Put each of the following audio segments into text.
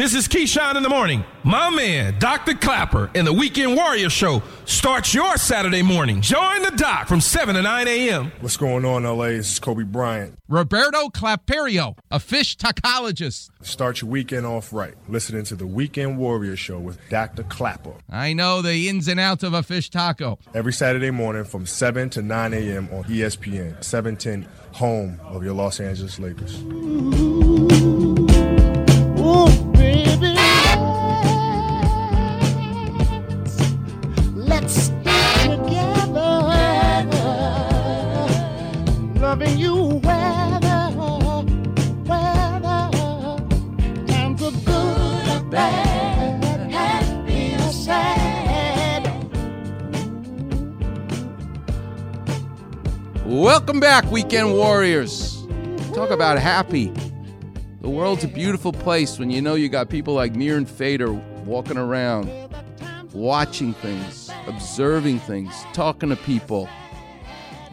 This is Keyshawn in the morning. My man, Dr. Klapper, and the Weekend Warrior Show starts your Saturday morning. Join the doc from 7 to 9 a.m. What's going on, LA? This is Kobe Bryant. Roberto Claperio, a fish tacologist. Start your weekend off right. Listening to the Weekend Warrior Show with Dr. Klapper. I know the ins and outs of a fish taco. Every Saturday morning from 7 to 9 a.m. on ESPN, 710, home of your Los Angeles Lakers. Ooh, Welcome back, Weekend Warriors. Talk about happy. The world's a beautiful place when you know you got people like Mirin Fader walking around, watching things, observing things, talking to people,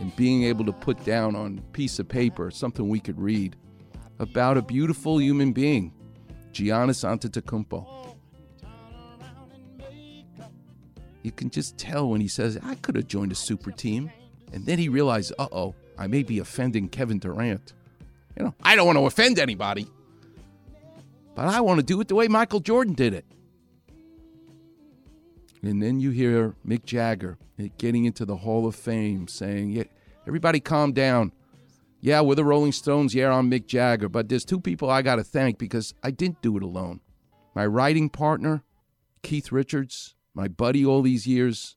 and being able to put down on a piece of paper something we could read about a beautiful human being, Giannis Antetokounmpo. You can just tell when he says, I could have joined a super team. And then he realized, uh oh, I may be offending Kevin Durant. You know, I don't want to offend anybody, but I want to do it the way Michael Jordan did it. And then you hear Mick Jagger getting into the Hall of Fame saying, yeah, everybody calm down. Yeah, we're the Rolling Stones. Yeah, I'm Mick Jagger. But there's two people I got to thank because I didn't do it alone. My writing partner, Keith Richards, my buddy all these years,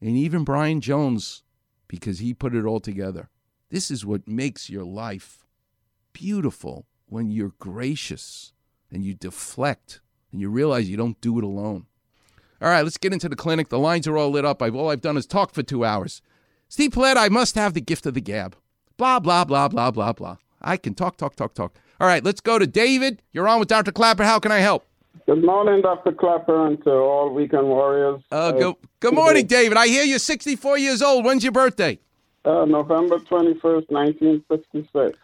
and even Brian Jones, because he put it all together. This is what makes your life beautiful when you're gracious and you deflect and you realize you don't do it alone. All right, let's get into the clinic. The lines are all lit up. I've, all I've done is talk for two hours. Steve Platt, I must have the gift of the gab. Blah, blah, blah, blah, blah, blah. I can talk, talk, talk, talk. All right, let's go to David. You're on with Dr. Klapper. How can I help? Good morning, Dr. Klapper, and to all weekend warriors. Uh, good, good morning, David. I hear you're 64 years old. When's your birthday? Uh, November 21st, 1956.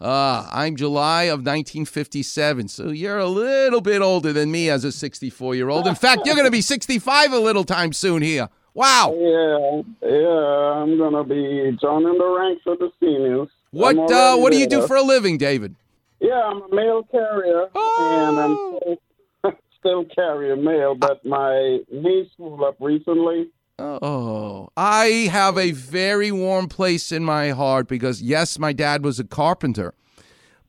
Uh, I'm July of 1957, so you're a little bit older than me as a 64 year old. In fact, you're going to be 65 a little time soon here. Wow. Yeah, yeah, I'm going to be joining the ranks of the seniors. What uh, what do you do for a living, David? Yeah, I'm a mail carrier, and I'm still, carry a mail, but my niece moved up recently. Oh, I have a very warm place in my heart because, yes, my dad was a carpenter,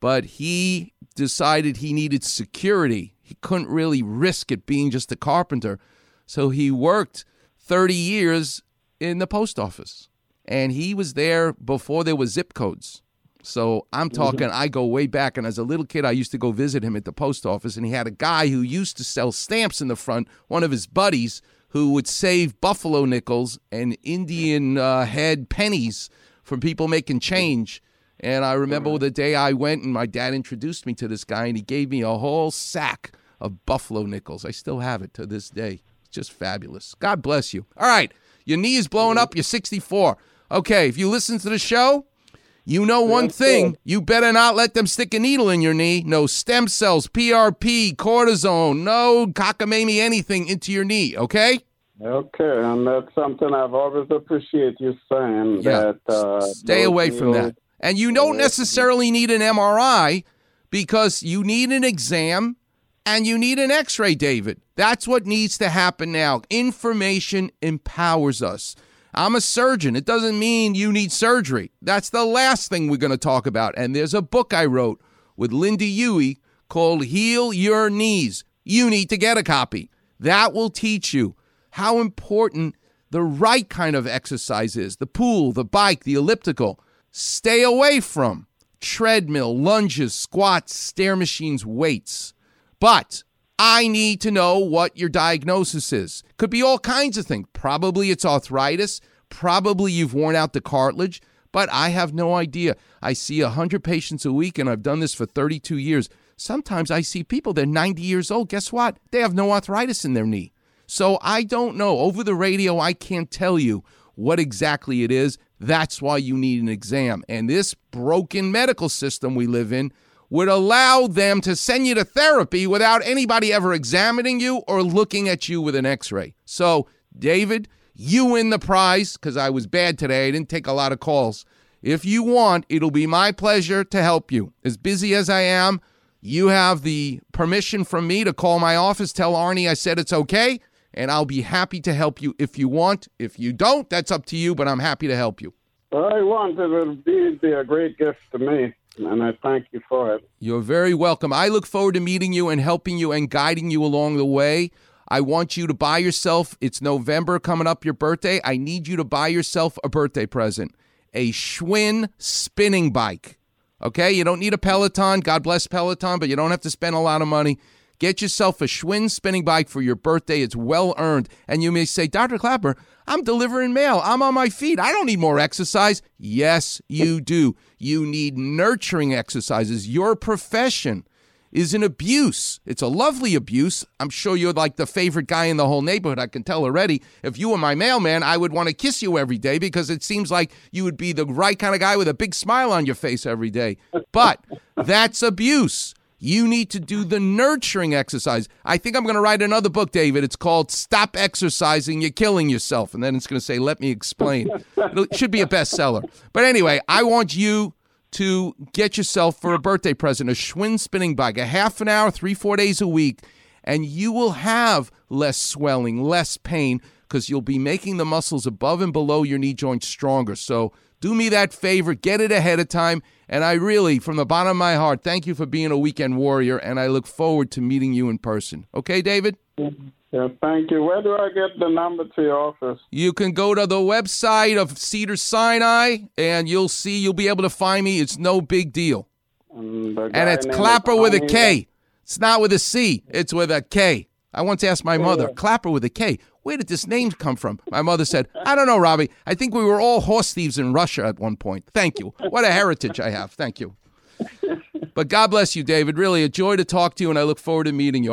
but he decided he needed security. He couldn't really risk it being just a carpenter. So he worked 30 years in the post office. And he was there before there were zip codes. So I'm talking, I go way back. And as a little kid, I used to go visit him at the post office. And he had a guy who used to sell stamps in the front, one of his buddies who would save buffalo nickels and Indian uh, head pennies from people making change. And I remember the day I went and my dad introduced me to this guy and he gave me a whole sack of buffalo nickels. I still have it to this day. It's just fabulous. God bless you. All right. Your knee is blowing up. You're 64. Okay. If you listen to the show, you know one thing. You better not let them stick a needle in your knee. No stem cells, PRP, cortisone, no cockamamie anything into your knee, okay? Okay, and that's something I've always appreciated you saying Yeah. that. Uh, Stay away from needles- that. And you don't necessarily need an MRI because you need an exam and you need an x ray, David. That's what needs to happen now. Information empowers us. I'm a surgeon. It doesn't mean you need surgery. That's the last thing we're going to talk about. And there's a book I wrote with Lynda Huey called Heal Your Knees. You need to get a copy. That will teach you how important the right kind of exercise is the pool, the bike, the elliptical. Stay away from treadmill, lunges, squats, stair machines, weights. But I need to know what your diagnosis is. Could be all kinds of things. Probably it's arthritis. Probably you've worn out the cartilage, but I have no idea. I see 100 patients a week and I've done this for 32 years. Sometimes I see people, they're 90 years old. Guess what? They have no arthritis in their knee. So I don't know. Over the radio, I can't tell you what exactly it is. That's why you need an exam. And this broken medical system we live in would allow them to send you to therapy without anybody ever examining you or looking at you with an x ray. So, David, you win the prize because I was bad today. I didn't take a lot of calls. If you want, it'll be my pleasure to help you. As busy as I am, you have the permission from me to call my office, tell Arnie I said it's okay, and I'll be happy to help you if you want. If you don't, that's up to you, but I'm happy to help you. I want it It'd be, be a great gift to me, and I thank you for it. You're very welcome. I look forward to meeting you and helping you and guiding you along the way. I want you to buy yourself, it's November coming up, your birthday. I need you to buy yourself a birthday present a Schwinn spinning bike. Okay, you don't need a Peloton. God bless Peloton, but you don't have to spend a lot of money. Get yourself a Schwinn spinning bike for your birthday. It's well earned. And you may say, Dr. Klapper, I'm delivering mail. I'm on my feet. I don't need more exercise. Yes, you do. You need nurturing exercises. Your profession is an abuse. It's a lovely abuse. I'm sure you're like the favorite guy in the whole neighborhood. I can tell already. If you were my mailman, I would want to kiss you every day because it seems like you would be the right kind of guy with a big smile on your face every day. But that's abuse. You need to do the nurturing exercise. I think I'm going to write another book, David. It's called Stop Exercising, You're Killing Yourself. And then it's going to say, Let me explain. it should be a bestseller. But anyway, I want you to get yourself for a birthday present a Schwinn spinning bike, a half an hour, three, four days a week, and you will have less swelling, less pain, because you'll be making the muscles above and below your knee joints stronger. So do me that favor, get it ahead of time. And I really, from the bottom of my heart, thank you for being a weekend warrior, and I look forward to meeting you in person. Okay, David? Yeah, thank you. Where do I get the number to your office? You can go to the website of Cedar Sinai, and you'll see, you'll be able to find me. It's no big deal. And, And it's Klapper with a K. It's not with a C, it's with a K. I once asked my mother, Klapper with a K, where did this name come from? My mother said, I don't know, Robbie. I think we were all horse thieves in Russia at one point. Thank you. What a heritage I have. Thank you. But God bless you, David. Really a joy to talk to you, and I look forward to meeting you.